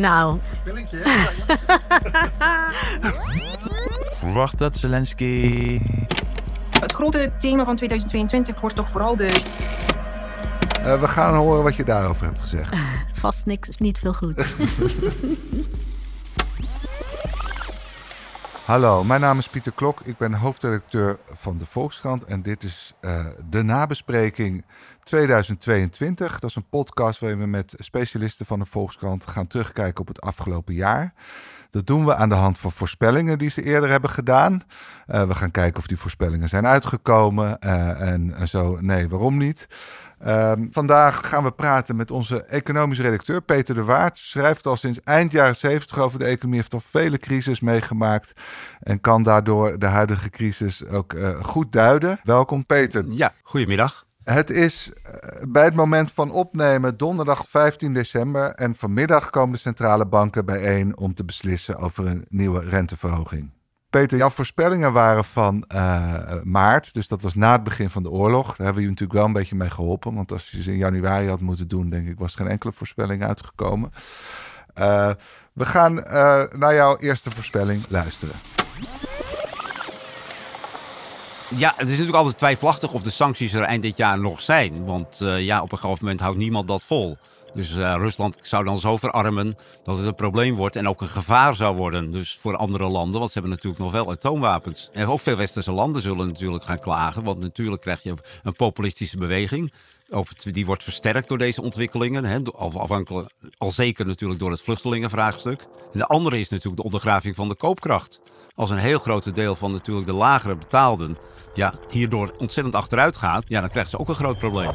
Nou, Verwacht dat Zelensky. Het grote thema van 2022 wordt toch vooral de Eh, we gaan horen wat je daarover hebt gezegd. vast niks, niet veel goed. Hallo, mijn naam is Pieter Klok. Ik ben hoofdredacteur van de Volkskrant. En dit is eh, de nabespreking 2022. Dat is een podcast waarin we met specialisten van de Volkskrant gaan terugkijken op het afgelopen jaar. Dat doen we aan de hand van voorspellingen die ze eerder hebben gedaan. Eh, we gaan kijken of die voorspellingen zijn uitgekomen. eh, en, zo, nee, waarom niet? Ehm, vandaag gaan we praten met onze economisch redacteur Peter de Waard. Schrijft al sinds eind jaren 70 over de economie, heeft al vele crisis meegemaakt en kan daardoor de huidige crisis ook eh, goed duiden. Welkom Peter. Ja, goedemiddag. Het is eh, bij het moment van opnemen donderdag 15 december en vanmiddag komen de centrale banken bijeen om te beslissen over een nieuwe renteverhoging. Peter, jouw voorspellingen waren van eh, maart, dus dat was na het begin van de oorlog. Daar hebben we je natuurlijk wel een beetje mee geholpen, want als je ze in januari had moeten doen, denk ik, was geen enkele voorspelling uitgekomen. Eh, we gaan naar jouw eerste voorspelling luisteren. Ja, het is natuurlijk altijd twijfelachtig of de sancties er eind dit jaar nog zijn. Want eh, ja, op een gegeven moment houdt niemand dat vol. Dus eh, Rusland zou dan zo verarmen dat het een probleem wordt en ook een gevaar zou worden. Dus voor andere landen, want ze hebben natuurlijk nog wel atoomwapens. En ook veel westerse landen zullen natuurlijk gaan klagen. Want natuurlijk krijg je een populistische beweging. Die wordt versterkt door deze ontwikkelingen. Hè, al zeker natuurlijk door het vluchtelingenvraagstuk. En de andere is natuurlijk de ondergraving van de koopkracht. Als een heel groot deel van natuurlijk de lagere betaalden ja, hierdoor ontzettend achteruit gaat, ja, dan krijgen ze ook een groot probleem.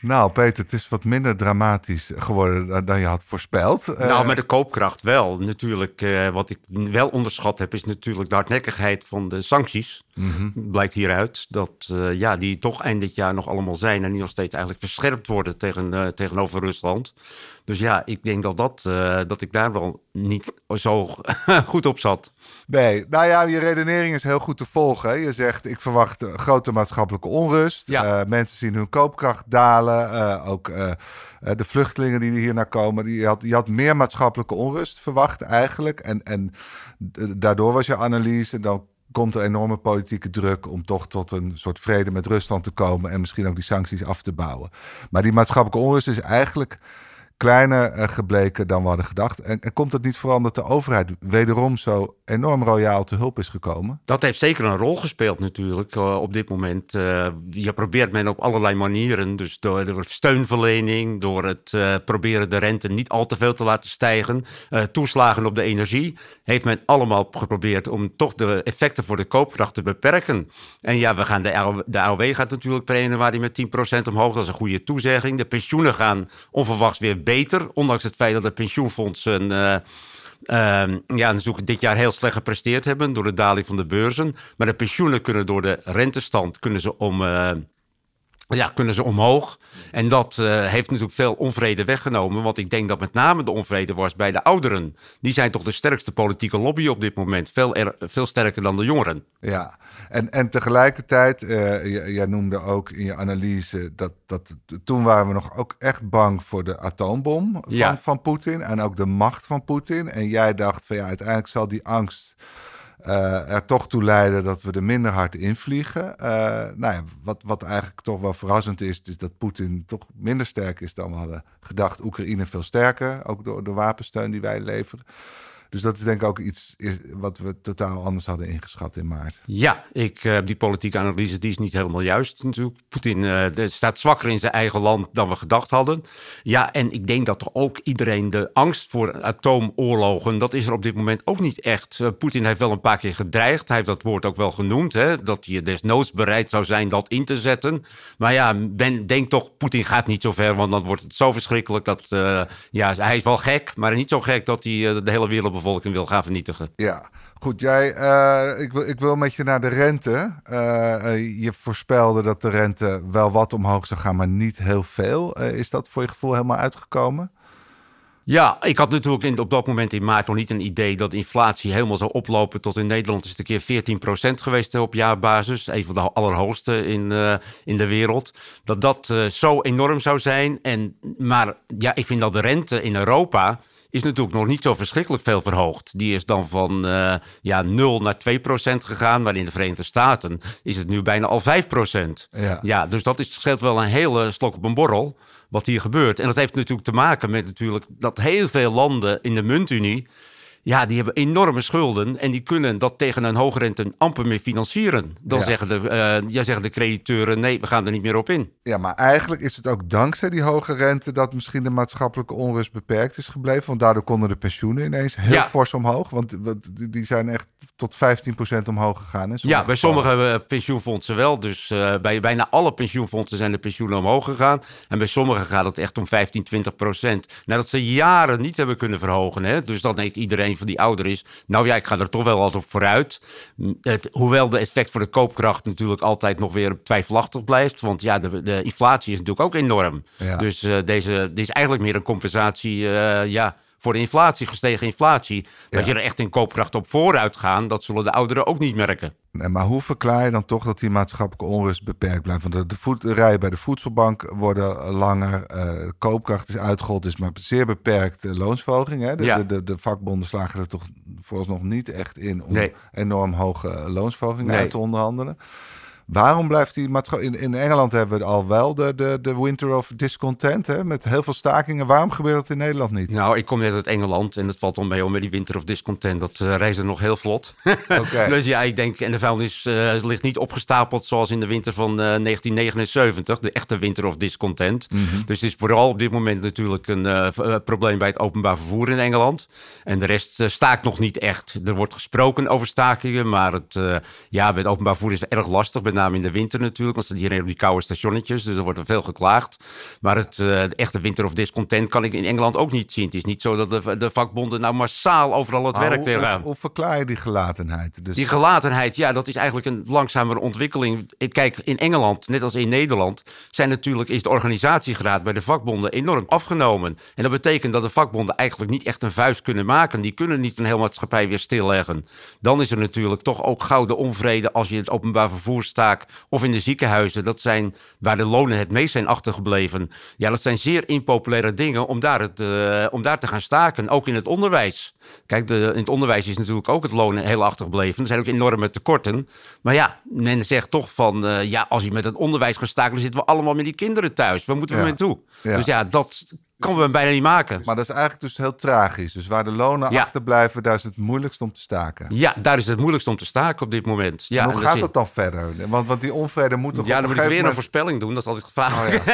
Nou, Peter, het is wat minder dramatisch geworden dan- je had voorspeld. Eh, Nou, met de koopkracht wel. Natuurlijk, eh, wat ik wel onderschat heb, is natuurlijk de hardnekkigheid van de sancties. mhm. Blijkt hieruit dat eh, ja, die toch eind dit jaar nog allemaal zijn en die nog steeds eigenlijk verscherpt worden tegen, eh, tegenover Rusland. Dus ja, ik denk dat, dat, eh, dat ik daar wel niet zo goed op zat. Nee, nou ja, je redenering is heel goed te volgen. hè. Je zegt, ik verwacht eh, grote maatschappelijke onrust. Ja. Eh, mensen zien hun koopkracht dalen. Ook de vluchtelingen die hier naar komen. Die had, je had meer maatschappelijke onrust verwacht eigenlijk. En, en daardoor was je analyse, dan komt er enorme politieke druk om toch tot een soort vrede met Rusland te komen. En misschien ook die sancties af te bouwen. Maar die maatschappelijke onrust is eigenlijk kleiner eh, gebleken dan we hadden gedacht. En, komt het niet vooral omdat de overheid wederom zo enorm royaal te hulp is gekomen? Dat heeft zeker een rol gespeeld natuurlijk eh, op dit moment. Eh, je probeert men op allerlei manieren, dus door, steunverlening, door het proberen de rente niet al te veel te laten stijgen, toeslagen op de energie, heeft men allemaal geprobeerd om toch de effecten voor de koopkracht te beperken. En ja, we gaan de, de AOW gaat natuurlijk per januari met 10% omhoog, dat is een goede toezegging. De pensioenen gaan onverwachts weer beter, ondanks het feit dat de pensioenfondsen... eh, Ehm, ja, natuurlijk dit jaar heel slecht gepresteerd hebben door de daling van de beurzen. Maar de pensioenen kunnen door de rentestand kunnen ze om, eh, ja, kunnen ze omhoog. En dat eh, heeft natuurlijk veel onvrede weggenomen. Want ik denk dat met name de onvrede was bij de ouderen. Die zijn toch de sterkste politieke lobby op dit moment. Veel, er- veel sterker dan de jongeren. Ja, en, en tegelijkertijd, eh, jij noemde ook in je analyse dat, dat toen waren we nog ook echt bang voor de atoombom van, Ja. van Poetin en ook de macht van Poetin. En jij dacht van ja, uiteindelijk zal die angst eh, er toch toe leiden dat we er minder hard invliegen. Eh nou ja, wat, wat eigenlijk toch wel verrassend is, is dat Poetin toch minder sterk is dan we hadden gedacht. Oekraïne veel sterker, ook door de wapensteun die wij leveren. Dus dat is denk ik ook iets is, wat we totaal anders hadden ingeschat in maart. Ja, ik, uh, die politieke analyse die is niet helemaal juist natuurlijk. Poetin uh, staat zwakker in zijn eigen land dan we gedacht hadden. Ja, en ik denk dat toch ook iedereen de angst voor atoomoorlogen, dat is er op dit moment ook niet echt. Uh, Poetin heeft wel een paar keer gedreigd. Hij heeft dat woord ook wel genoemd, hè, dat hij desnoods bereid zou zijn dat in te zetten. Maar ja, ben, denk toch, Poetin gaat niet zo ver, want dan wordt het zo verschrikkelijk dat, ja, hij is wel gek, maar niet zo gek dat hij de hele wereldbevolking wil gaan vernietigen. Ja, goed. Jij, uh, ik, wil, ik wil met je naar de rente. Uh, je voorspelde dat de rente wel wat omhoog zou gaan, maar niet heel veel. Uh, is dat voor je gevoel helemaal uitgekomen? Ja, ik had natuurlijk in, op dat moment in maart nog niet een idee dat inflatie helemaal zou oplopen. Tot in Nederland is het een keer 14% geweest op jaarbasis. Een van de allerhoogste in, uh, in de wereld. Dat dat uh, zo enorm zou zijn. En, maar ja, ik vind dat de rente in Europa is natuurlijk nog niet zo verschrikkelijk veel verhoogd. Die is dan van uh, ja, 0 naar 2 procent gegaan. Maar in de Verenigde Staten is het nu bijna al 5 procent. Ja. ja, dus dat is, scheelt wel een hele slok op een borrel wat hier gebeurt. En dat heeft natuurlijk te maken met natuurlijk dat heel veel landen in de muntunie ja, die hebben enorme schulden en die kunnen dat tegen een hoge rente amper meer financieren. Dan zeggen, de, uh, ja, zeggen de crediteuren, nee, we gaan er niet meer op in. Ja, maar eigenlijk is het ook dankzij die hoge rente dat misschien de maatschappelijke onrust beperkt is gebleven. Want daardoor konden de pensioenen ineens heel ja. fors omhoog. Want die zijn echt tot 15% omhoog gegaan. Ja, bij sommige uh, pensioenfondsen wel. Dus uh, bij bijna alle pensioenfondsen zijn de pensioenen omhoog gegaan. En bij sommigen gaat het echt om 15, 20 procent. Nadat ze jaren niet hebben kunnen verhogen. Hè? Dus dan denkt iedereen van die ouder is. Nou ja, ik ga er toch wel altijd op vooruit. Het, hoewel de effect voor de koopkracht natuurlijk altijd nog weer twijfelachtig blijft. Want ja, de, de inflatie is natuurlijk ook enorm. Ja. Dus uh, deze, dit is eigenlijk meer een compensatie. Uh, ja, voor de inflatie, gestegen inflatie. Dat je er echt in koopkracht op vooruit gaan, dat zullen de ouderen ook niet merken. Nee, maar hoe verklaar je dan toch dat die maatschappelijke onrust beperkt blijft? Want de, de rijen bij de voedselbank worden langer, uh, koopkracht is uitgehold, is maar zeer beperkt uh, loonsverhoging. Hè? De, ja. de, de, de, vakbonden slagen er toch vooralsnog niet echt in om nee. enorm hoge loonsverhogingen nee. uit te onderhandelen. Waarom blijft die maatschappij... In, in Engeland hebben we al wel de, de, de winter of discontent, hè, met heel veel stakingen. Waarom gebeurt dat in Nederland niet? Nou, ik kom net uit Engeland en het valt dan mee om met die winter of discontent. Dat uh, nog heel vlot. Okay. dus ja, ik denk, en de vuilnis uh, ligt niet opgestapeld zoals in de winter van uh, 1979, de echte winter of discontent. Mm -hmm. Dus het is vooral op dit moment natuurlijk een probleem bij het openbaar vervoer in Engeland. En de rest staakt nog niet echt. Er wordt gesproken over stakingen, maar het, ja, bij het openbaar vervoer is het erg lastig. Met name in de winter natuurlijk, want ze hier op die koude stationnetjes, dus er wordt er veel geklaagd. Maar het uh, echte winter of discontent kan ik in Engeland ook niet zien. Het is niet zo dat de, de vakbonden nou massaal overal het werk gaan. Hoe, verklaar je die gelatenheid? Dus... Die gelatenheid, ja, dat is eigenlijk een langzamere ontwikkeling. Ik kijk, in Engeland, net als in Nederland, zijn natuurlijk, is de organisatiegraad bij de vakbonden enorm afgenomen. En dat betekent dat de vakbonden eigenlijk niet echt een vuist kunnen maken. Die kunnen niet een heel maatschappij weer stilleggen. Dan is er natuurlijk toch ook gouden onvrede als je het openbaar vervoer staat of in de ziekenhuizen. Dat zijn waar de lonen het meest zijn achtergebleven. Ja, dat zijn zeer impopulaire dingen om daar, het, uh, om daar te gaan staken. Ook in het onderwijs. Kijk, de, in het onderwijs is natuurlijk ook het lonen heel achtergebleven. Er zijn ook enorme tekorten. Maar ja, men zegt toch van... Uh, ja, als je met het onderwijs gaat staken... dan zitten we allemaal met die kinderen thuis. Waar moeten we ja. mee toe? Ja. Dus ja, dat konden we bijna niet maken. Maar dat is eigenlijk dus heel tragisch. Dus waar de lonen ja. achterblijven, daar is het moeilijkst om te staken. Ja, daar is het moeilijkst om te staken op dit moment. Ja, hoe gaat dat dan verder? Want, want die onvrede moet toch Ja, dan moet ik weer moment... een voorspelling doen. Dat is altijd gevaarlijk. Oh,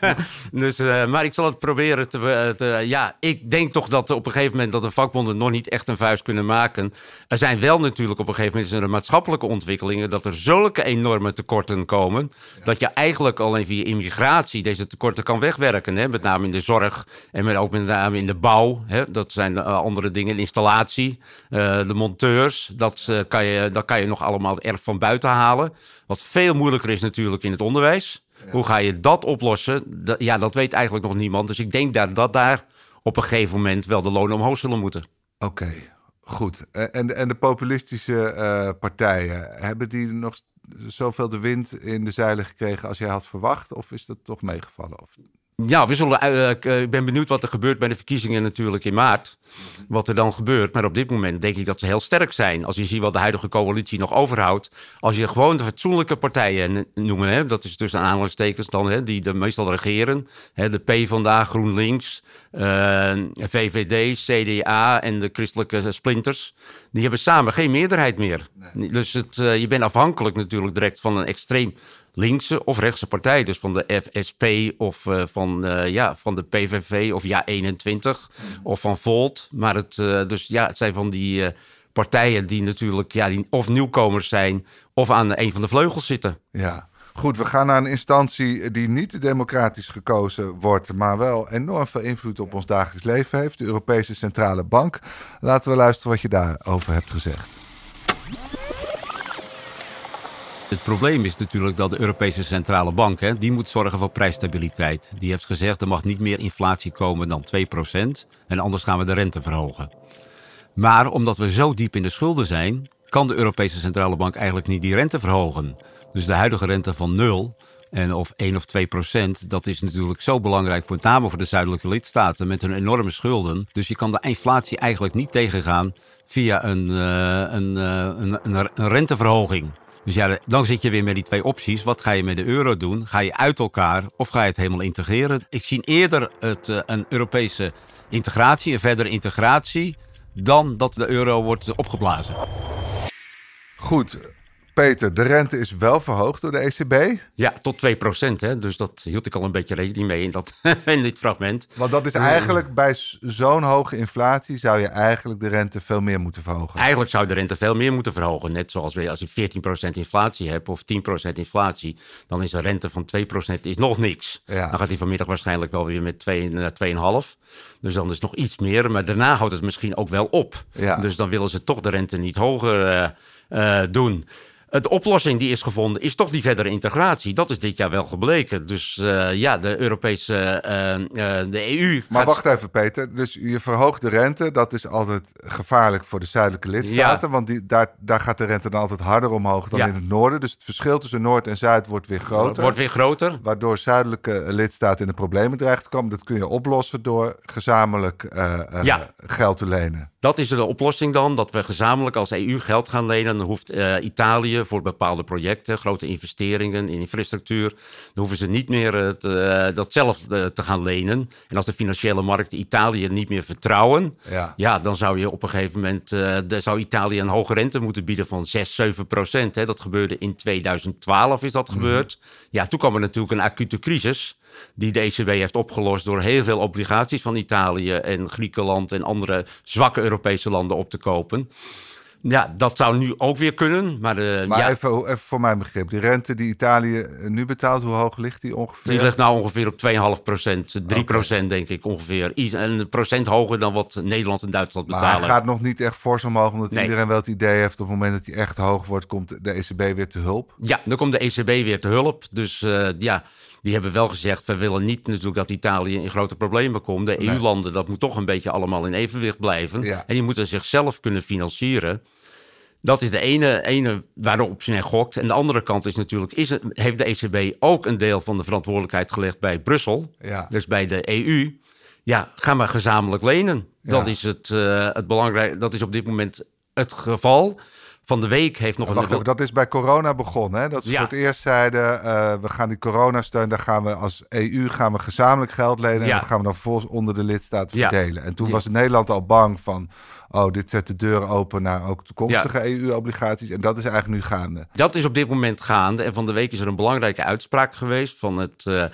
ja. dus, uh, maar ik zal het proberen te, te, Ja, ik denk toch dat op een gegeven moment... dat de vakbonden nog niet echt een vuist kunnen maken. Er zijn wel natuurlijk op een gegeven moment... er maatschappelijke ontwikkelingen... dat er zulke enorme tekorten komen... Ja. dat je eigenlijk alleen via immigratie... deze tekorten kan wegwerken. Hè? Met name in de zorg zorg en met, ook met name in de bouw. Hè, dat zijn uh, andere dingen, installatie, uh, de monteurs. Dat, uh, kan je, dat kan je nog allemaal erg van buiten halen. Wat veel moeilijker is natuurlijk in het onderwijs. Ja. Hoe ga je dat oplossen? Dat, ja, dat weet eigenlijk nog niemand. Dus ik denk dat, dat daar op een gegeven moment wel de lonen omhoog zullen moeten. Oké, okay, goed. En, en de populistische partijen, hebben die nog zoveel de wind in de zeilen gekregen als jij had verwacht? Of is dat toch meegevallen? Of... Ja, we zullen, eh, ik eh, ik ben benieuwd wat er gebeurt bij de verkiezingen natuurlijk in maart. Wat er dan gebeurt. Maar op dit moment denk ik dat ze heel sterk zijn. Als je ziet wat de huidige coalitie nog overhoudt. Als je gewoon de fatsoenlijke partijen noemen. Hè, dat is tussen aanhalingstekens dan. Hè, die de meestal regeren. Hè, de PvdA, GroenLinks, eh, VVD, CDA en de christelijke splinters. Die hebben samen geen meerderheid meer. Dus het, je bent afhankelijk natuurlijk direct van een extreem linkse of rechtse partij. Dus van de FSP of eh, van, eh, ja, van de PVV of Ja 21 of van Volt. Maar het, eh, dus, ja, het zijn van die partijen die natuurlijk ja, die of nieuwkomers zijn of aan een van de vleugels zitten. Ja. Goed, we gaan naar een instantie die niet democratisch gekozen wordt, maar wel enorm veel invloed op ons dagelijks leven heeft, de Europese Centrale Bank. Laten we luisteren wat je daarover hebt gezegd. Het probleem is natuurlijk dat de Europese Centrale Bank, hè, die moet zorgen voor prijsstabiliteit. Die heeft gezegd er mag niet meer inflatie komen dan 2% en anders gaan we de rente verhogen. Maar omdat we zo diep in de schulden zijn, kan de Europese Centrale Bank eigenlijk niet die rente verhogen. Dus de huidige rente van 0 en of 1 of 2 procent, dat is natuurlijk zo belangrijk, voor, name voor de zuidelijke lidstaten met hun enorme schulden. Dus je kan de inflatie eigenlijk niet tegengaan via een, eh, eh, een, een, een renteverhoging. Dus ja, dan zit je weer met die twee opties. Wat ga je met de euro doen? Ga je uit elkaar of ga je het helemaal integreren? Ik zie eerder het, eh, een Europese integratie, een verdere integratie, dan dat de euro wordt opgeblazen. Goed, Peter, de rente is wel verhoogd door de ECB. Ja, tot 2% Hè? Dus dat hield ik al een beetje rekening mee in, dat, in dit fragment. Want dat is eigenlijk bij zo'n hoge inflatie zou je eigenlijk de rente veel meer moeten verhogen. Eigenlijk zou de rente veel meer moeten verhogen. Net zoals we, als je 14% inflatie hebt of 10% inflatie, dan is de rente van 2% is nog niks. Ja. Dan gaat die vanmiddag waarschijnlijk wel weer met 2, eh, 2,5. Dus dan is het nog iets meer. Maar daarna houdt het misschien ook wel op. Ja. Dus dan willen ze toch de rente niet hoger eh, eh, doen. De oplossing die is gevonden is toch die verdere integratie. Dat is dit jaar wel gebleken. Dus eh, ja, de Europese, eh, eh, de EU... Maar gaat- wacht even, Peter. Dus je verhoogt de rente. Dat is altijd gevaarlijk voor de zuidelijke lidstaten. Want die, daar, daar gaat de rente dan altijd harder omhoog dan Ja. in het noorden. Dus het verschil tussen Noord en Zuid wordt weer groter. wordt weer groter. Waardoor zuidelijke lidstaten in de problemen dreigen te komen. Dat kun je oplossen door gezamenlijk Ja. geld te lenen. Dat is de oplossing dan, dat we gezamenlijk als EU geld gaan lenen. Dan hoeft eh, Voor bepaalde projecten, grote investeringen in infrastructuur, dan hoeven ze niet meer het, eh, dat zelf eh, te gaan lenen. En als de financiële markten Italië niet meer vertrouwen, Ja. ja, dan zou je op een gegeven moment, eh, de, zou Italië een hoge rente moeten bieden van 6, 7 procent. Hè. Dat gebeurde in 2012 is dat gebeurd. Ja, toen kwam er natuurlijk een acute crisis die de ECB heeft opgelost door heel veel obligaties van Italië en Griekenland en andere zwakke Europese landen op te kopen. Ja, dat zou nu ook weer kunnen, maar, eh, Maar ja, even, even voor mijn begrip. Die rente die Italië eh, nu betaalt, hoe hoog ligt die ongeveer? die ligt nou ongeveer op 2,5 procent, 3 procent denk ik ongeveer. Iets- Een procent hoger dan wat Nederland en Duitsland Maar betalen. hij gaat nog niet echt fors omhoog, omdat Nee. iedereen wel het idee heeft... op het moment dat hij echt hoog wordt, komt de ECB weer te hulp. Ja, dan komt de ECB weer te hulp. Dus eh, ja, die hebben wel gezegd... we willen niet natuurlijk dat Italië in grote problemen komt. De EU-landen, dat moet toch een beetje allemaal in evenwicht blijven. Ja. En die moeten zichzelf kunnen financieren. Dat is de ene, ene waarop men gokt. En de andere kant is natuurlijk... Is het, heeft de ECB ook een deel van de verantwoordelijkheid gelegd bij Brussel... Ja. dus bij de EU... Ja, ga maar gezamenlijk lenen. Dat is het, eh het belangrijk. Dat is op dit moment het geval. Van de week heeft nog Wacht een... even, dat is bij corona begonnen. Hè? Dat ze Ja. voor het eerst zeiden, eh, we gaan die coronasteun, daar gaan we als EU gaan we gezamenlijk geld lenen. Ja. En dat gaan we dan vervolgens onder de lidstaten verdelen. En toen was Nederland al bang van, oh, dit zet de deur open naar ook toekomstige EU-obligaties. En dat is eigenlijk nu gaande. Dat is op dit moment gaande. En van de week is er een belangrijke uitspraak geweest van het, eh,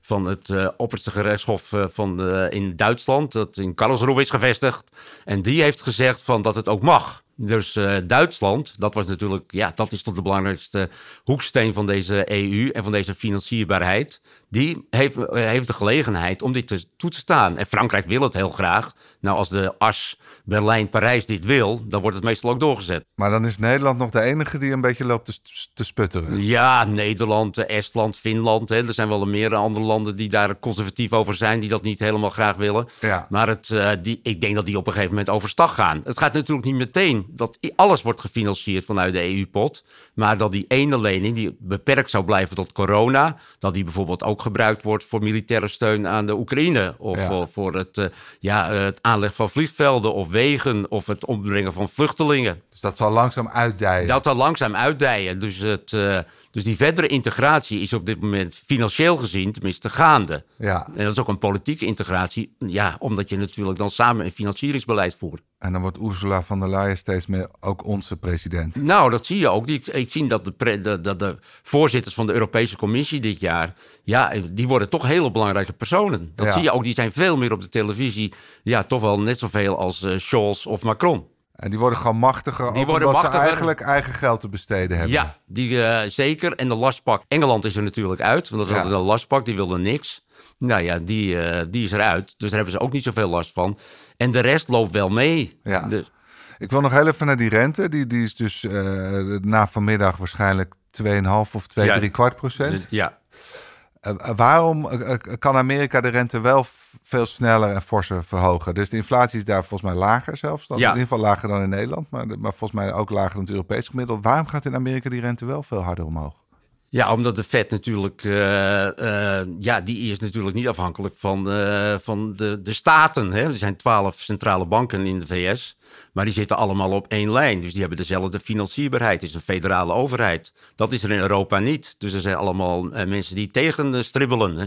van het eh, opperste gerechtshof van in Duitsland, dat in Karlsruhe is gevestigd. En die heeft gezegd van dat het ook mag. Dus eh, Duitsland, dat was natuurlijk, ja, dat is toch de belangrijkste hoeksteen van deze EU en van deze financierbaarheid. Die heeft, eh, heeft de gelegenheid om dit te, toe te staan. En Frankrijk wil het heel graag. Nou, als de as Berlijn-Parijs dit wil, dan wordt het meestal ook doorgezet. Maar dan is Nederland nog de enige die een beetje loopt te, te sputteren. Ja, Nederland, eh, Estland, Finland. Hè. Er zijn wel meer andere landen die daar conservatief over zijn, die dat niet helemaal graag willen. Ja. Maar het, eh, die, ik denk dat die op een gegeven moment overstag gaan. Het gaat natuurlijk niet meteen dat alles wordt gefinancierd vanuit de EU-pot. Maar dat die ene lening, die beperkt zou blijven tot corona, dat die bijvoorbeeld ook gebruikt wordt voor militaire steun aan de Oekraïne. Of Ja. voor, voor het, eh, ja, het aanleg van vliegvelden of wegen of het ombrengen van vluchtelingen. Dus dat zal langzaam uitdijen. Dat dan langzaam uitdijen. Dus, het, eh, dus die verdere integratie is op dit moment financieel gezien tenminste gaande. Ja, En dat is ook een politieke integratie. Ja, omdat je natuurlijk dan samen een financieringsbeleid voert. en dan wordt Ursula von der Leyen steeds meer ook onze president. Nou, dat zie je ook. Die, ik zie dat de, pre- de, de, de voorzitters van de Europese Commissie dit jaar... ja, die worden toch hele belangrijke personen. Dat Ja. zie je ook. Die zijn veel meer op de televisie. Ja, toch wel net zoveel als eh, Scholz of Macron. En die worden gewoon machtiger, Die ook worden omdat machtiger. ze eigenlijk eigen geld te besteden hebben. Ja, die, eh, zeker. En de lastpak. Engeland is er natuurlijk uit, want dat is Ja. altijd een lastpak. Die wilde niks. Nou ja, die, eh, die is eruit. Dus daar hebben ze ook niet zoveel last van. En de rest loopt wel mee. Ja. Ik wil nog heel even naar die rente. Die, die is dus eh, na vanmiddag waarschijnlijk 2,5 of 2, Ja. 3 kwart procent. ja. Waarom kan Amerika de rente wel veel sneller en forser verhogen? Dus de inflatie is daar volgens mij lager zelfs. Dan, Ja. In ieder geval lager dan in Nederland, maar, maar volgens mij ook lager dan het Europees gemiddelde. Waarom gaat in Amerika die rente wel veel harder omhoog? Ja, omdat de Fed natuurlijk, eh, eh, ja, die is natuurlijk niet afhankelijk van, eh, van de, de staten. Hè. Er zijn twaalf centrale banken in de VS, maar die zitten allemaal op één lijn. Dus die hebben dezelfde financierbaarheid. Het is een federale overheid. Dat is er in Europa niet. Dus er zijn allemaal mensen die tegen stribbelen. Hè.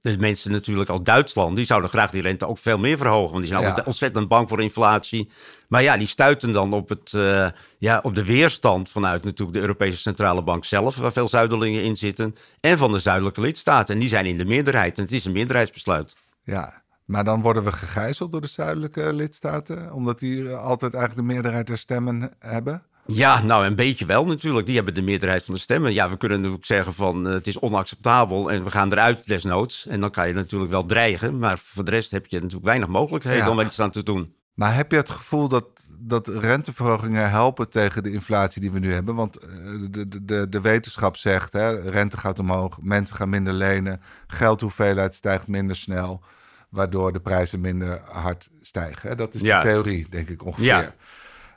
De mensen natuurlijk uit Duitsland, die zouden graag die rente ook veel meer verhogen. Want die zijn Ja. ontzettend bang voor inflatie. Maar ja, die stuiten dan op, het, eh, ja, op de weerstand vanuit natuurlijk de Europese Centrale Bank zelf, waar veel zuidelingen in zitten, en van de zuidelijke lidstaten. En die zijn in de meerderheid. En het is een meerderheidsbesluit. Ja, maar dan worden we gegijzeld door de zuidelijke lidstaten, omdat die eh, altijd eigenlijk de meerderheid der stemmen hebben. Ja, nou een beetje wel natuurlijk. Die hebben de meerderheid van de stemmen. Ja, we kunnen natuurlijk zeggen van eh, het is onacceptabel en we gaan eruit desnoods. En dan kan je natuurlijk wel dreigen. Maar voor de rest heb je natuurlijk weinig mogelijkheden Ja. om iets aan te doen. Maar heb je het gevoel dat, dat renteverhogingen helpen tegen de inflatie die we nu hebben? Want eh, de, de, de, wetenschap zegt, hè, rente gaat omhoog, mensen gaan minder lenen, geldhoeveelheid stijgt minder snel, waardoor de prijzen minder hard stijgen. Hè? Dat is Ja. de theorie, denk ik ongeveer. Ja.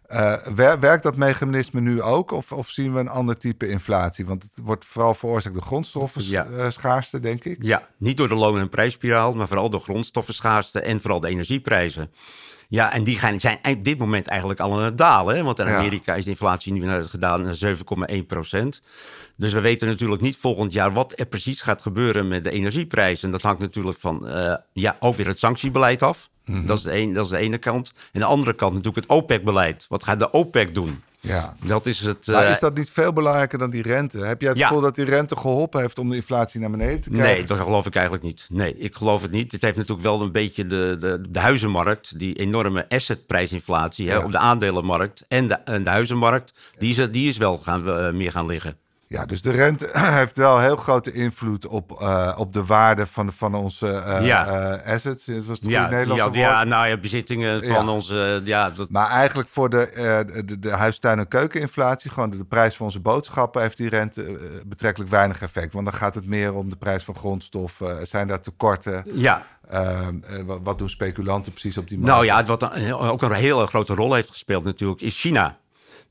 Eh, wer- werkt dat mechanisme nu ook of, of zien we een ander type inflatie? Want het wordt vooral veroorzaakt door grondstoffen Ja. eh, schaarste, denk ik. Ja, niet door de loon- en prijsspiraal, maar vooral door grondstoffenschaarste en vooral de energieprijzen. Ja, en die gaan, zijn op dit moment eigenlijk al aan het dalen. Hè? Want in Ja. Amerika is de inflatie nu naar gedaan naar 7,1 procent. Dus we weten natuurlijk niet volgend jaar wat er precies gaat gebeuren met de energieprijzen. Dat hangt natuurlijk van, eh, ja, ook weer het sanctiebeleid af. Mhm. dat, is de een, dat is de ene kant. En de andere kant natuurlijk het OPEC-beleid. Wat gaat de OPEC doen? Ja. Dat is het... Maar eh, is dat niet veel belangrijker dan die rente? Heb jij het Ja. gevoel dat die rente geholpen heeft om de inflatie naar beneden te krijgen? Nee, dat geloof ik eigenlijk niet. Nee, ik geloof het niet. Het heeft natuurlijk wel een beetje de, de, de huizenmarkt, die enorme assetprijsinflatie hè, Ja. op de aandelenmarkt en de, en de huizenmarkt, die is, die is wel gaan, eh, meer gaan liggen. Ja, dus de rente heeft wel heel grote invloed op, eh, op de waarde van, van onze eh, Ja. eh, assets. Dat was het Ja, Nederlandse ja, woord. ja, nou ja, bezittingen van Ja. onze, ja, dat, Maar eigenlijk voor de, de, de huis, tuin- en keukeninflatie, gewoon de, de prijs van onze boodschappen, heeft die rente betrekkelijk weinig effect. Want dan gaat het meer om de prijs van grondstoffen. Zijn daar tekorten? ja. Eh, eh, wat, doen speculanten precies op die markt? Nou ja, wat ook een hele grote rol heeft gespeeld natuurlijk, is China.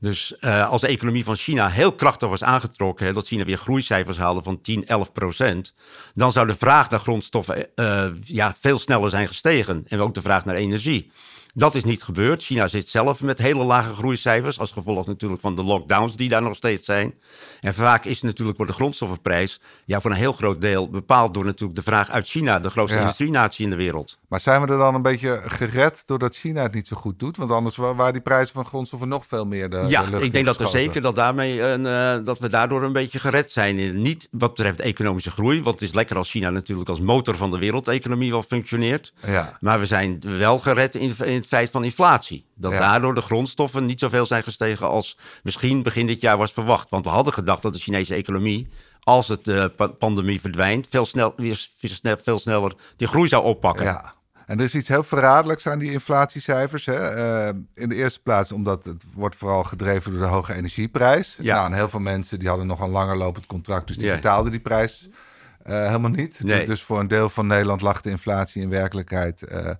Dus eh, als de economie van China heel krachtig was aangetrokken, hè, dat China weer groeicijfers haalde van 10, 11 procent, dan zou de vraag naar grondstoffen eh, ja, veel sneller zijn gestegen. En ook de vraag naar energie. Dat is niet gebeurd. China zit zelf met hele lage groeicijfers, als gevolg natuurlijk van de lockdowns die daar nog steeds zijn. En vaak is natuurlijk wordt de grondstoffenprijs ja, voor een heel groot deel bepaald door natuurlijk de vraag uit China, de grootste Ja. industrienatie in de wereld. Maar zijn we er dan een beetje gered doordat China het niet zo goed doet? Want anders wa- waren die prijzen van grondstoffen nog veel meer de, Ja, de ik denk dat er zeker dat, daarmee een, eh, dat we daardoor een beetje gered zijn. In- Niet wat betreft economische groei, want het is lekker als China natuurlijk als motor van de wereldeconomie wel functioneert. Ja. Maar we zijn wel gered in, in het feit van inflatie. Dat Ja. daardoor de grondstoffen niet zoveel zijn gestegen als misschien begin dit jaar was verwacht. Want we hadden gedacht dat de Chinese economie, als het de pa- pandemie verdwijnt, veel, snel, weer, veel sneller die groei zou oppakken. Ja. En er is iets heel verraderlijks aan die inflatiecijfers. Hè? Eh, in de eerste plaats omdat het wordt vooral gedreven door de hoge energieprijs. Ja. Nou, en heel veel mensen die hadden nog een langer lopend contract, dus die Ja. betaalden die prijs eh, helemaal niet. Nee. Dus voor een deel van Nederland lag de inflatie in werkelijkheid eh, eh,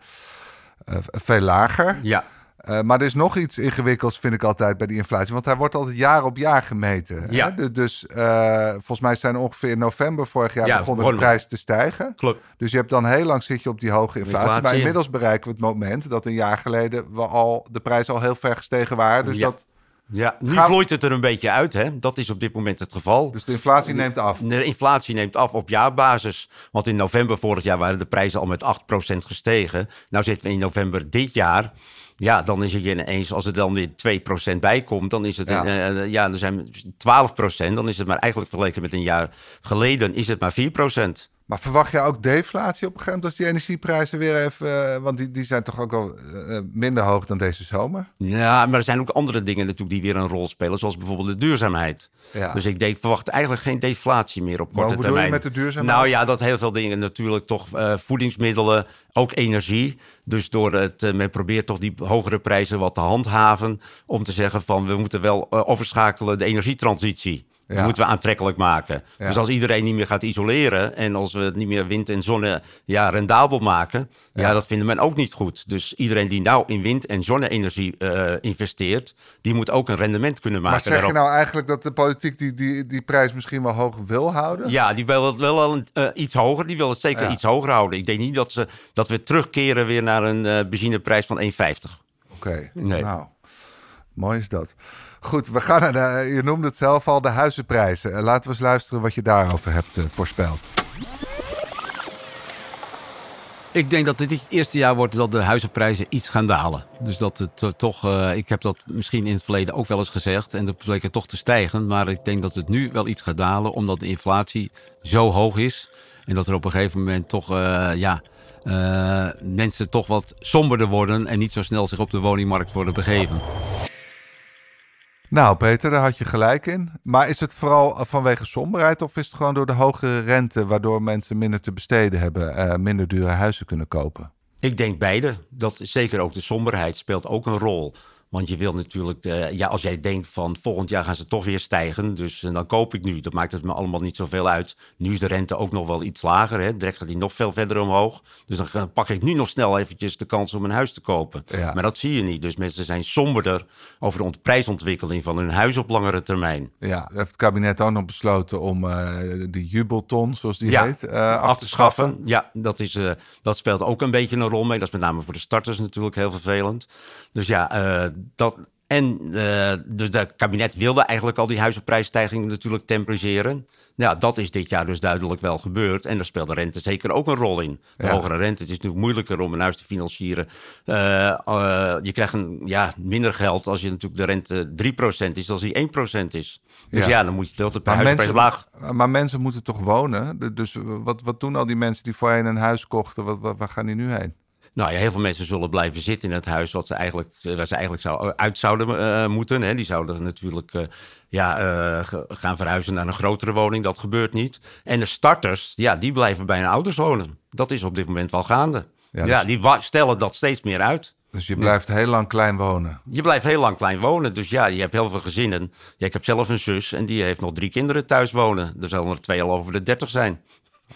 veel lager. Ja. Eh, maar er is nog iets ingewikkelds, vind ik altijd, bij die inflatie. Want hij wordt altijd jaar op jaar gemeten. Ja. Hè? Du- Dus eh, volgens mij zijn ongeveer in november vorig jaar Ja, begonnen de prijzen te stijgen. Klopt. Dus je hebt dan heel lang zit je op die hoge inflatie. Inflatie, Maar inmiddels bereiken we het moment dat een jaar geleden we al de prijzen al heel ver gestegen waren. Dus, Ja. dat, Ja, nu Gaan- vloeit het er een beetje uit. Hè? Dat is op dit moment het geval. dus de inflatie neemt af. De inflatie neemt af op jaarbasis. Want in november vorig jaar waren de prijzen al met 8% gestegen. Nou zitten we in november dit jaar. Ja, dan is het ineens, als er dan weer 2% bij komt, dan is het, Ja. dan zijn we 12%. Dan is het maar eigenlijk vergeleken met een jaar geleden, is het maar 4%. Maar verwacht je ook deflatie op een gegeven moment als die energieprijzen weer even... eh, want die, die zijn toch ook al eh, minder hoog dan deze zomer? Ja, maar er zijn ook andere dingen natuurlijk die weer een rol spelen, zoals bijvoorbeeld de duurzaamheid. Ja. Dus ik denk, verwacht eigenlijk geen deflatie meer op korte hoe bedoel je termijn. met de duurzaamheid? Nou ja, dat heel veel dingen natuurlijk toch eh, voedingsmiddelen, ook energie. Dus door het, eh, men probeert toch die hogere prijzen wat te handhaven. Om te zeggen van we moeten wel eh, overschakelen de energietransitie. Moeten we aantrekkelijk maken. Dus als iedereen niet meer gaat isoleren en als we het niet meer wind en zonne ja, rendabel maken, ja. dat vinden men ook niet goed. Dus iedereen die nou in wind- en zonne-energie eh, investeert, die moet ook een rendement kunnen maken. Maar zeg je nou eigenlijk dat de politiek die, die, die prijs misschien wel hoog wil houden? Ja, die wil het wel al, eh, iets hoger. Die wil het zeker Ja. iets hoger houden. Ik denk niet dat, ze, dat we terugkeren weer naar een eh benzineprijs van 1,50. Oké, Nee. nou, mooi is dat. Goed, we gaan naar de, je noemde het zelf al, de huizenprijzen. Eh, Laten we eens luisteren wat je daarover hebt eh, voorspeld. Ik denk dat dit het eerste jaar wordt dat de huizenprijzen iets gaan dalen. Dus dat het eh, toch, ik heb dat misschien in het verleden ook wel eens gezegd. En dat bleek het toch te stijgen. Maar ik denk dat het nu wel iets gaat dalen, omdat de inflatie zo hoog is. En dat er op een gegeven moment toch, ja, mensen toch wat somberder worden. En niet zo snel zich op de woningmarkt worden begeven. Nou, Peter, daar had je gelijk in. Maar is het vooral eh, vanwege somberheid of is het gewoon door de hogere rente, waardoor mensen minder te besteden hebben, eh, minder dure huizen kunnen kopen? Ik denk beide. Dat zeker ook de somberheid speelt ook een rol. Want je wil natuurlijk, ja, als jij denkt van volgend jaar gaan ze toch weer stijgen, dus eh, dan koop ik nu. Dan maakt het me allemaal niet zoveel uit. Nu is de rente ook nog wel iets lager, hè. direct gaat die nog veel verder omhoog. Dus dan ga- pak ik nu nog snel eventjes de kans om een huis te kopen. Ja. Maar dat zie je niet. Dus mensen zijn somberder over de ont- prijsontwikkeling van hun huis op langere termijn. Ja, heeft het kabinet ook nog besloten om eh de jubelton, zoals die Ja, heet, eh, af te schaffen. Ja, dat, is, dat speelt ook een beetje een rol mee. Dat is met name voor de starters natuurlijk heel vervelend. Dus ja, dat. En eh de, de kabinet wilde eigenlijk al die huizenprijsstijgingen natuurlijk temporiseren. Ja, dat is dit jaar dus duidelijk wel gebeurd. En daar speelt de rente zeker ook een rol in. De Ja. hogere rente. Het is natuurlijk moeilijker om een huis te financieren. Eh, eh, je krijgt een, ja, minder geld als je natuurlijk de rente 3% is, als die 1% is. Dus Ja. ja, dan moet je de Maar huisprijs laag. maar mensen moeten toch wonen? Du- Dus wat, wat doen al die mensen die voorheen een huis kochten? Wat, wat, waar gaan die nu heen? Nou ja, heel veel mensen zullen blijven zitten in het huis wat ze eigenlijk, eh, waar ze eigenlijk zou, uit zouden eh, moeten. Hè. Die zouden natuurlijk eh, ja, gaan verhuizen naar een grotere woning. Dat gebeurt niet. En de starters, ja, die blijven bij hun ouders wonen. Dat is op dit moment wel gaande. Ja, Ja, dus- die stellen dat steeds meer uit. Dus je blijft heel lang klein wonen. Je blijft heel lang klein wonen. Dus ja, je hebt heel veel gezinnen. Ja, ik heb zelf een zus en die heeft nog drie kinderen thuis wonen. Er zullen er twee al over de dertig zijn.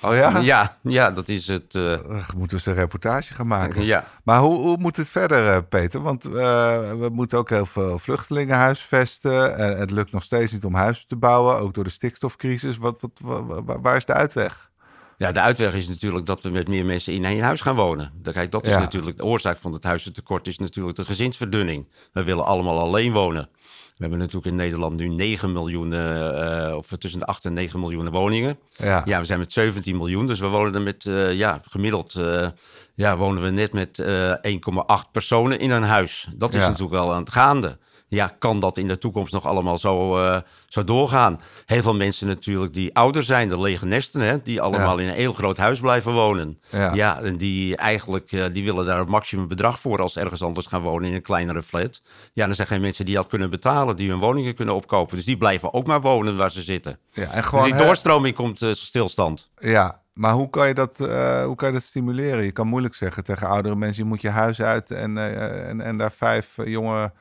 Oh ja? Ja, ja dat is het. Ugh, moeten we eens een reportage gaan maken. ja. Maar hoe, hoe moet het verder, eh, Peter? Want we moeten ook heel veel vluchtelingen huisvesten. En het lukt nog steeds niet om huizen te bouwen, ook door de stikstofcrisis. Wat, wat, wa- wa- waar is de uitweg? Ja, de uitweg is natuurlijk dat we met meer mensen in één huis gaan wonen. Kijk, dat is Ja. natuurlijk de oorzaak van het huizentekort is natuurlijk de gezinsverdunning. We willen allemaal alleen wonen. We hebben natuurlijk in Nederland nu 9 miljoen, eh, eh, of tussen de 8 en 9 miljoen woningen. Ja. Ja, we zijn met 17 miljoen, dus we wonen er met, eh, ja, gemiddeld ja, wonen we net met eh 1,8 personen in een huis. Dat is Ja. natuurlijk wel aan het gaande. Ja, kan dat in de toekomst nog allemaal zo, eh, zo doorgaan? Heel veel mensen natuurlijk die ouder zijn, de lege nesten, hè, die allemaal in een heel groot huis blijven wonen. Ja. Ja, en die eigenlijk, eh, die willen daar het maximum bedrag voor als ze ergens anders gaan wonen in een kleinere flat. Ja, dan zijn geen mensen die dat kunnen betalen, die hun woningen kunnen opkopen. Dus die blijven ook maar wonen waar ze zitten. Ja, en Dus gewoon, die hè, doorstroming komt eh, stilstand. ja, maar hoe kan, je dat, hoe kan je dat stimuleren? Je kan moeilijk zeggen tegen oudere mensen, je moet je huis uit en, en, en daar vijf jonge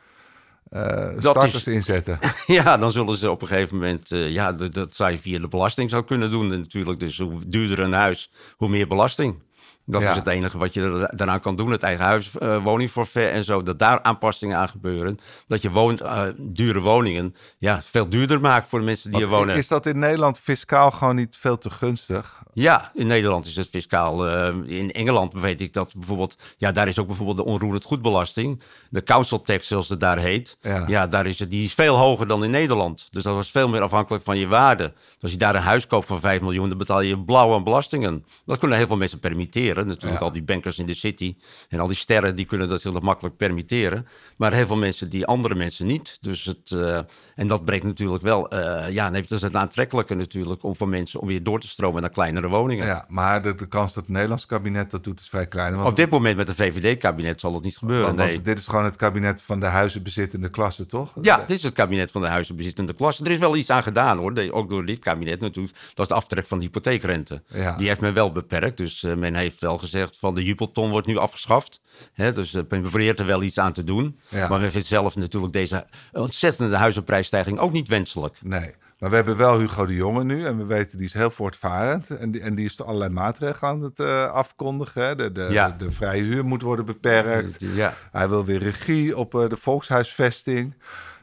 eh, starters is- in zetten. Ja, dan zullen ze op een gegeven moment, eh, ja, dat, dat zou je via de belasting zou kunnen doen natuurlijk. Dus hoe duurder een huis, hoe meer belasting. Dat Ja. is het enige wat je er- daaraan kan doen. Het eigen huis, eh, woningforfait en zo. Dat daar aanpassingen aan gebeuren. Dat je woont, eh, dure woningen ja, veel duurder maakt voor de mensen die er Want wonen. Is dat in Nederland fiscaal gewoon niet veel te gunstig? Ja, in Nederland is het fiscaal. eh, in Engeland weet ik dat bijvoorbeeld. Ja, daar is ook bijvoorbeeld de onroerend goedbelasting. De council tax, zoals het daar heet. Ja. Ja, daar is het, die is veel hoger dan in Nederland. Dus dat was veel meer afhankelijk van je waarde. Dus als je daar een huis koopt van 5 miljoen, dan betaal je blauw aan belastingen. Dat kunnen heel veel mensen permitteren. Natuurlijk Ja. al die bankers in de city en al die sterren, die kunnen dat heel makkelijk permitteren. Maar heel veel mensen, die andere mensen niet. Dus het, eh, en dat brengt natuurlijk wel, eh, ja, heeft het het aantrekkelijke natuurlijk om voor mensen om weer door te stromen naar kleinere woningen. Ja, maar de, de kans dat het Nederlands kabinet dat doet is vrij klein. Want, Op dit moment met een VVD-kabinet zal dat niet gebeuren. want- want nee. dit is gewoon het kabinet van de huizenbezittende klasse, toch? Ja, dit is het kabinet van de huizenbezittende klasse. Er is wel iets aan gedaan hoor. Ook door dit kabinet natuurlijk. Dat is de aftrek van de hypotheekrente. Ja. Die heeft men wel beperkt. Dus eh, men heeft wel gezegd van de jubelton wordt nu afgeschaft. Hè, dus eh, men probeert er wel iets aan te doen. Ja. Maar men vindt zelf natuurlijk deze ontzettende huizenprijsstijging ook niet wenselijk. Nee, maar we hebben wel Hugo de Jonge nu en we weten die is heel voortvarend. En die, en die is allerlei maatregelen aan het eh, afkondigen. Hè. De, de, Ja. de, de vrije huur moet worden beperkt. Ja. Hij wil weer regie op eh, de volkshuisvesting.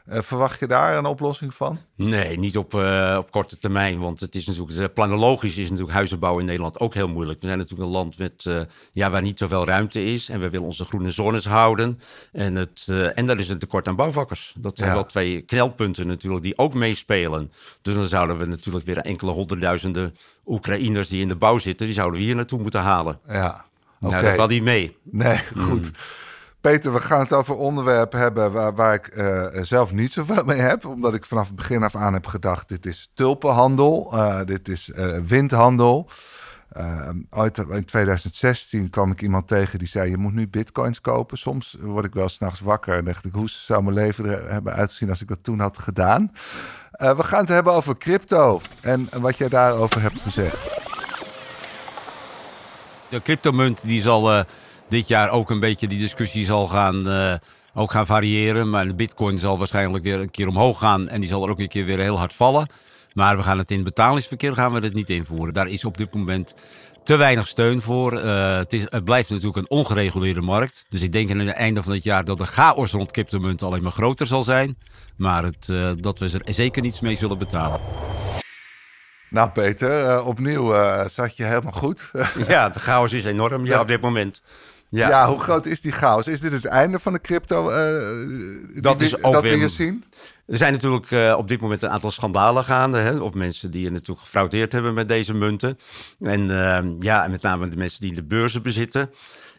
Eh, verwacht je daar een oplossing van? Nee, niet op, eh, op korte termijn. Want het is natuurlijk, eh, planologisch is natuurlijk huizenbouw in Nederland ook heel moeilijk. We zijn natuurlijk een land met, ja, waar niet zoveel ruimte is. En we willen onze groene zones houden. En, het, en daar is een tekort aan bouwvakkers. Dat zijn Ja. wel twee knelpunten natuurlijk die ook meespelen. Dus dan zouden we natuurlijk weer enkele honderdduizenden Oekraïners die in de bouw zitten, die zouden we hier naartoe moeten halen. Ja, oké. Nou, dat valt niet mee. Nee, goed. Peter, we gaan het over onderwerpen hebben waar, waar ik eh, zelf niet zoveel mee heb. Omdat ik vanaf het begin af aan heb gedacht, dit is tulpenhandel, eh, dit is eh, windhandel. Ooit in 2016 kwam ik iemand tegen die zei, je moet nu bitcoins kopen. Soms word ik wel s'nachts wakker en dacht ik, hoe zou mijn leven er hebben uitgezien als ik dat toen had gedaan? We gaan het hebben over crypto en wat jij daarover hebt gezegd. De cryptomunt die zal dit jaar ook een beetje die discussie zal gaan, eh, ook gaan variëren. Maar de bitcoin zal waarschijnlijk weer een keer omhoog gaan en die zal er ook een keer weer heel hard vallen. Maar we gaan het in het betalingsverkeer gaan we het niet invoeren. Daar is op dit moment te weinig steun voor. Eh, het, is, het blijft natuurlijk een ongereguleerde markt. Dus ik denk aan het einde van het jaar dat de chaos rond cryptomunt alleen maar groter zal zijn. Maar het, eh, dat we er zeker niets mee zullen betalen. Nou Peter, eh, opnieuw eh, zat je helemaal goed. Ja, de chaos is enorm ja, Ja. op dit moment. Ja. Ja, hoe groot is die chaos? Is dit het einde van de crypto? die Dat we- is ook dat we weer- hier zien? Er zijn natuurlijk eh, op dit moment een aantal schandalen gaande. Hè? Of mensen die er natuurlijk gefraudeerd hebben met deze munten. En ehm, ja, en met name de mensen die de beurzen bezitten.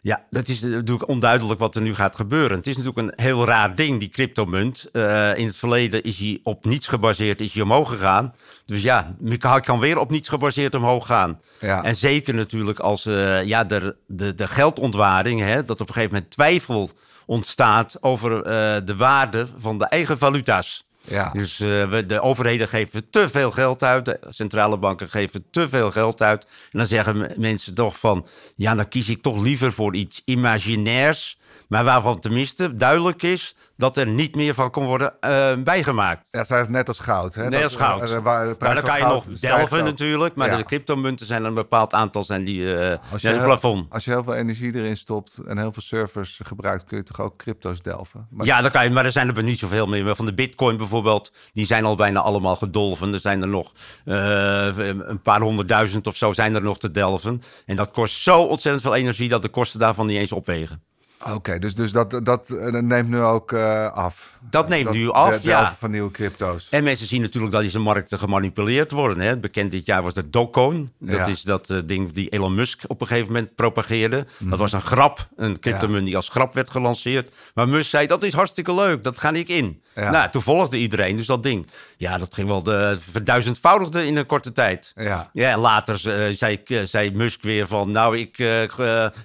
Ja, dat is natuurlijk onduidelijk wat er nu gaat gebeuren. Het is natuurlijk een heel raar ding, die cryptomunt. Eh in het verleden is hij op niets gebaseerd, is hij omhoog gegaan. Dus ja, hij kan weer op niets gebaseerd omhoog gaan. Ja. En zeker natuurlijk als eh, ja, de, de, de geldontwaarding, hè, dat op een gegeven moment twijfel ontstaat over eh, de waarde van de eigen valuta's. Ja. Dus eh, we, de overheden geven te veel geld uit, de centrale banken geven te veel geld uit. En dan zeggen me- mensen toch van, ja, dan kies ik toch liever voor iets imaginairs, maar waarvan tenminste duidelijk is dat er niet meer van kan worden eh, bijgemaakt. Ja, het is net als goud. Hè? Net Dat- als goud. eh, waar de Maar dan kan je nog delven natuurlijk, maar Ja. de cryptomunten zijn een bepaald aantal, zijn die eh net als heel- een plafond. als je heel veel energie erin stopt en heel veel servers gebruikt, kun je toch ook crypto's delven? Maar, Ja, dan kan je, maar er zijn er niet zoveel meer. Maar Van de bitcoin bijvoorbeeld, die zijn al bijna allemaal gedolven. Er zijn er nog eh, een paar honderdduizend of zo zijn er nog te delven. En dat kost zo ontzettend veel energie dat de kosten daarvan niet eens opwegen. Oké, dus, dus dat, dat eh, neemt nu ook eh, af. Dat neemt Dat- nu af, de- ja. van nieuwe crypto's. En mensen zien natuurlijk dat deze markten gemanipuleerd worden. Hè. Bekend dit jaar was de Dogecoin. Dat Ja. is dat eh, ding die Elon Musk op een gegeven moment propageerde. Dat was een grap, een cryptomunt die als grap werd gelanceerd. Maar Musk zei, dat is hartstikke leuk, dat ga ik in. Ja. Nou, toen volgde iedereen dus dat ding. Ja, dat ging wel de verduizendvoudigde in een korte tijd. Ja. Ja, en later zei, zei Musk weer van, nou, ik, ik,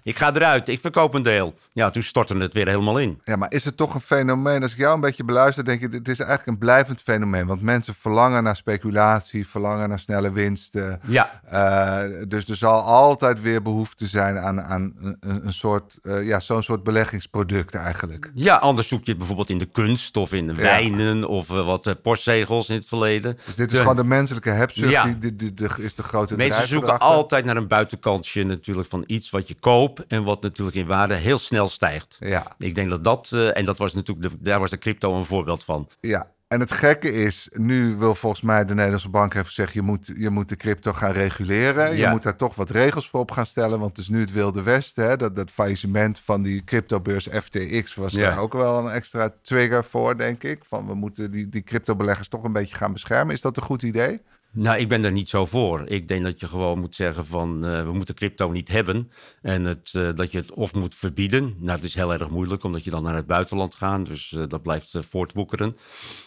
ik ga eruit, ik verkoop een deel. Ja, ja, toen stortte het weer helemaal in. Ja, maar is het toch een fenomeen? Als ik jou een beetje beluister, denk ik, het is eigenlijk een blijvend fenomeen. Want mensen verlangen naar speculatie, verlangen naar snelle winsten. Ja, Uh, dus er zal altijd weer behoefte zijn aan, aan een, een soort, uh, ja, zo'n soort beleggingsproduct eigenlijk. ja, anders zoek je het bijvoorbeeld in de kunst of in de wijnen of uh, wat postzegels in het verleden. Dus dit is De- gewoon de menselijke hebzucht, Ja. die, die, is de grote Mensen zoeken altijd naar een buitenkantje natuurlijk van iets wat je koopt en wat natuurlijk in waarde heel snel stijgt. Ja, Ik denk dat dat, eh, en dat was natuurlijk, de, daar was de crypto een voorbeeld van. ja. En het gekke is, nu wil volgens mij de Nederlandse bank even zeggen, je moet, je moet de crypto gaan reguleren. Je moet daar toch wat regels voor op gaan stellen, want het is nu het Wilde Westen. Hè? Dat, dat faillissement van die cryptobeurs FTX was Ja. daar ook wel een extra trigger voor, denk ik. Van we moeten die, die cryptobeleggers toch een beetje gaan beschermen. Is dat een goed idee? Nou, ik ben er niet zo voor. Ik denk dat je gewoon moet zeggen van eh, we moeten crypto niet hebben. En het, eh, dat je het of moet verbieden. Nou, het is heel erg moeilijk omdat je dan naar het buitenland gaat. Dus eh, dat blijft voortwoekeren.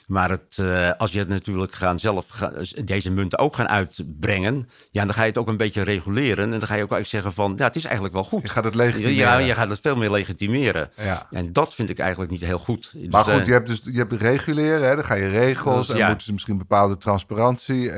Maar het, als je het natuurlijk gaan zelf ga- deze munten ook gaan uitbrengen. Ja, dan ga je het ook een beetje reguleren. En dan ga je ook eigenlijk zeggen van ja, het is eigenlijk wel goed. Je gaat het legitimeren. Ja, je gaat het veel meer legitimeren. Ja. En dat vind ik eigenlijk niet heel goed. Dus, Maar goed, eh, je hebt dus je hebt reguleren, hè? dan ga je regels Dus, en ja. moeten ze misschien bepaalde transparantie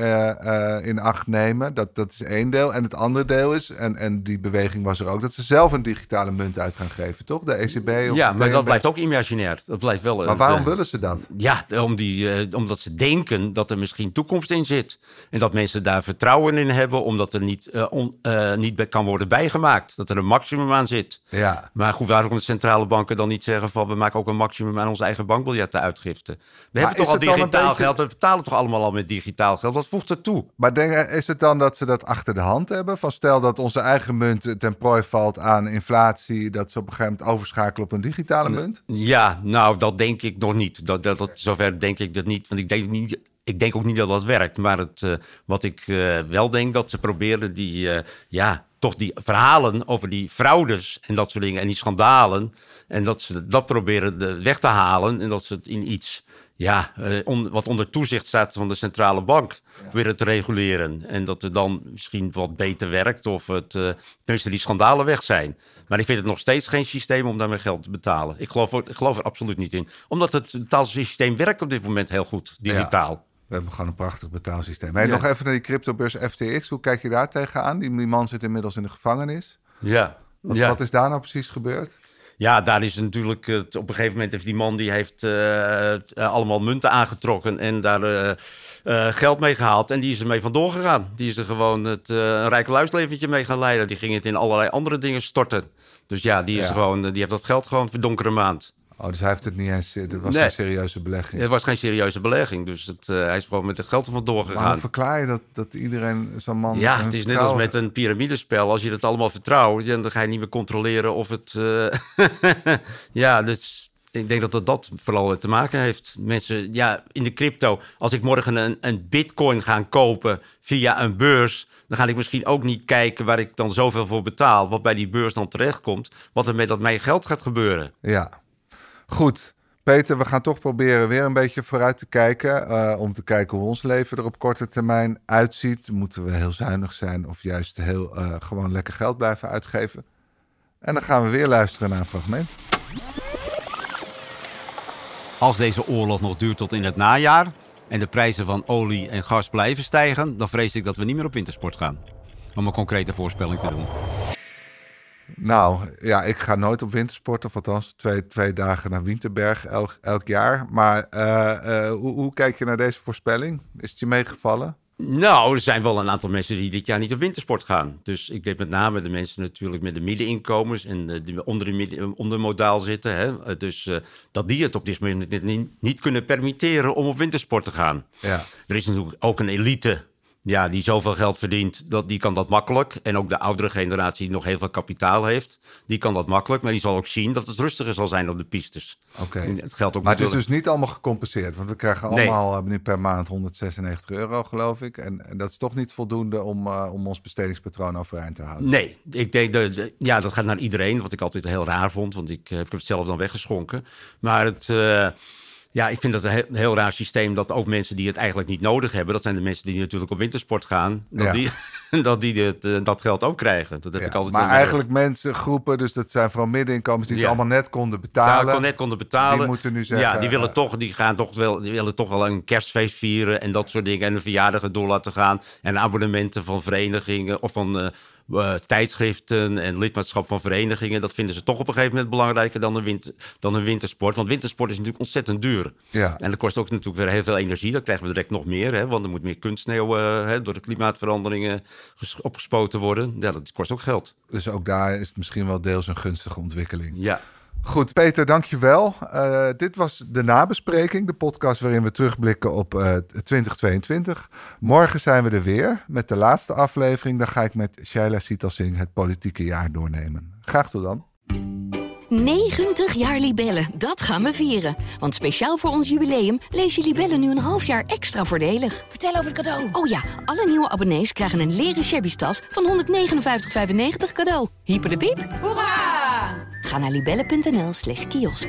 in acht nemen. Dat, dat is één deel. En het andere deel is, en, en die beweging was er ook, dat ze zelf een digitale munt uit gaan geven, toch? De ECB of ja, maar dat blijft ook imaginair. Dat blijft wel. Maar het, waarom eh, willen ze dat? Ja, om die, eh, omdat ze denken dat er misschien toekomst in zit. En dat mensen daar vertrouwen in hebben, omdat er niet, eh, on- eh, niet kan worden bijgemaakt. Dat er een maximum aan zit. Ja, Maar goed, waarom de centrale banken dan niet zeggen van... we maken ook een maximum aan onze eigen bankbiljettenuitgiften? We hebben toch al digitaal beetje- geld, we betalen toch allemaal al met digitaal geld? Wat voegt maar is het dan dat ze dat achter de hand hebben? Van stel dat onze eigen munt ten prooi valt aan inflatie, dat ze op een gegeven moment overschakelen op een digitale munt? Ja, nou, dat denk ik nog niet. Dat, dat, zover denk ik dat niet. Want ik denk, niet, ik denk ook niet dat dat werkt. Maar het, eh, wat ik eh, wel denk, dat ze proberen die, eh, ja, toch die verhalen over die fraudes en dat soort dingen en die schandalen. En dat ze dat proberen weg te halen en dat ze het in iets, ja, eh, on- wat onder toezicht staat van de centrale bank, proberen te reguleren. En dat er dan misschien wat beter werkt of het, eh tenminste die schandalen weg zijn. Maar ik vind het nog steeds geen systeem om daarmee geld te betalen. Ik geloof, ik geloof er absoluut niet in. Omdat het betaalsysteem werkt op dit moment heel goed, digitaal. We hebben gewoon een prachtig betaalsysteem. Hey, Ja. Nog even naar die cryptobeurs FTX. Hoe kijk je daar tegenaan? Die, die man zit inmiddels in de gevangenis. Ja. Wat, ja. wat is daar nou precies gebeurd? Ja, daar is natuurlijk het, op een gegeven moment heeft die man die heeft eh, eh, allemaal munten aangetrokken en daar eh, geld mee gehaald en die is ermee vandoor gegaan. Die is er gewoon het, een rijk luisleventje mee gaan leiden. Die ging het in allerlei andere dingen storten. Dus ja, die, is Ja. gewoon, die heeft dat geld gewoon verdonkere maand. Oh, dus hij heeft het niet eens. Het was Nee. een serieuze belegging. Het was geen serieuze belegging, dus het, eh, hij is gewoon met het geld er vandoor Maar hoe verklaar je dat, dat iedereen zo'n man. Ja, het is net als met een piramidespel. Als je het allemaal vertrouwt, dan ga je niet meer controleren of het... eh, ja, dus ik denk dat dat, dat vooral te maken heeft. Mensen, ja, in de crypto, als ik morgen een, een bitcoin ga kopen via een beurs... dan ga ik misschien ook niet kijken waar ik dan zoveel voor betaal... wat bij die beurs dan terechtkomt, wat er met dat mijn geld gaat gebeuren. Ja, goed. Peter, we gaan toch proberen weer een beetje vooruit te kijken. eh, om te kijken hoe ons leven er op korte termijn uitziet. Moeten we heel zuinig zijn of juist heel eh, gewoon lekker geld blijven uitgeven? En dan gaan we weer luisteren naar een fragment. Als deze oorlog nog duurt tot in het najaar en de prijzen van olie en gas blijven stijgen, dan vrees ik dat we niet meer op wintersport gaan. Om een concrete voorspelling te doen. Nou, ja, ik ga nooit op wintersport, of althans twee, twee dagen naar Winterberg elk, elk jaar. Maar eh, eh, hoe, hoe kijk je naar deze voorspelling? Is het je meegevallen? Nou, er zijn wel een aantal mensen die dit jaar niet op wintersport gaan. Dus ik denk met name de mensen natuurlijk met de middeninkomens en die onder, de midden, onder modaal zitten. Hè? Dus eh, dat die het op dit moment niet, niet kunnen permitteren om op wintersport te gaan. Ja. Er is natuurlijk ook een elite ja, die zoveel geld verdient, dat, die kan dat makkelijk. En ook de oudere generatie die nog heel veel kapitaal heeft, die kan dat makkelijk. Maar die zal ook zien dat het rustiger zal zijn op de pistes. Oké. Het geldt ook Maar het is dus niet allemaal gecompenseerd. Want we krijgen allemaal eh, nu per maand 196 euro, geloof ik. En, en dat is toch niet voldoende om, eh, om ons bestedingspatroon overeind te houden. Nee, ik denk de, de- ja, dat gaat naar iedereen, wat ik altijd heel raar vond, want ik, eh, heb het zelf dan weggeschonken. Maar het, ja, ik vind dat een heel, heel raar systeem dat ook mensen die het eigenlijk niet nodig hebben, dat zijn de mensen die natuurlijk op wintersport gaan, dat Ja. die, dat die eh, dat geld ook krijgen. Dat heb Ja, ik altijd maar eigenlijk mensen, groepen, dus dat zijn vooral middeninkomens die Ja. het allemaal net konden betalen. kon net konden betalen. Die moeten nu zeggen, ja, die willen eh, toch, die gaan toch wel, die willen toch wel een kerstfeest vieren en dat soort dingen en een verjaardag door laten gaan en abonnementen van verenigingen of van eh, eh, tijdschriften en lidmaatschap van verenigingen. Dat vinden ze toch op een gegeven moment belangrijker dan een, winter, dan een wintersport. Want wintersport is natuurlijk ontzettend duur. Ja. En dat kost ook natuurlijk weer heel veel energie. Dan krijgen we direct nog meer, hè, want er moet meer kunstsneeuw eh, hè, door de klimaatveranderingen ges- opgespoten worden. Ja, dat kost ook geld. Dus ook daar is het misschien wel deels een gunstige ontwikkeling. Ja. Goed, Peter, dankjewel. Eh dit was de nabespreking, de podcast waarin we terugblikken op eh 2022. Morgen zijn we er weer met de laatste aflevering. Dan ga ik met Shaila Sitalsing het politieke jaar doornemen. Graag tot dan. 90 jaar Libellen, dat gaan we vieren. Want speciaal voor ons jubileum lees je Libellen nu een half jaar extra voordelig. Vertel over het cadeau. Oh ja, alle nieuwe abonnees krijgen een leren shabby tas van 159,95 cadeau. Hyper de piep. Hoera! Ga naar libellen.nl slash kiosk.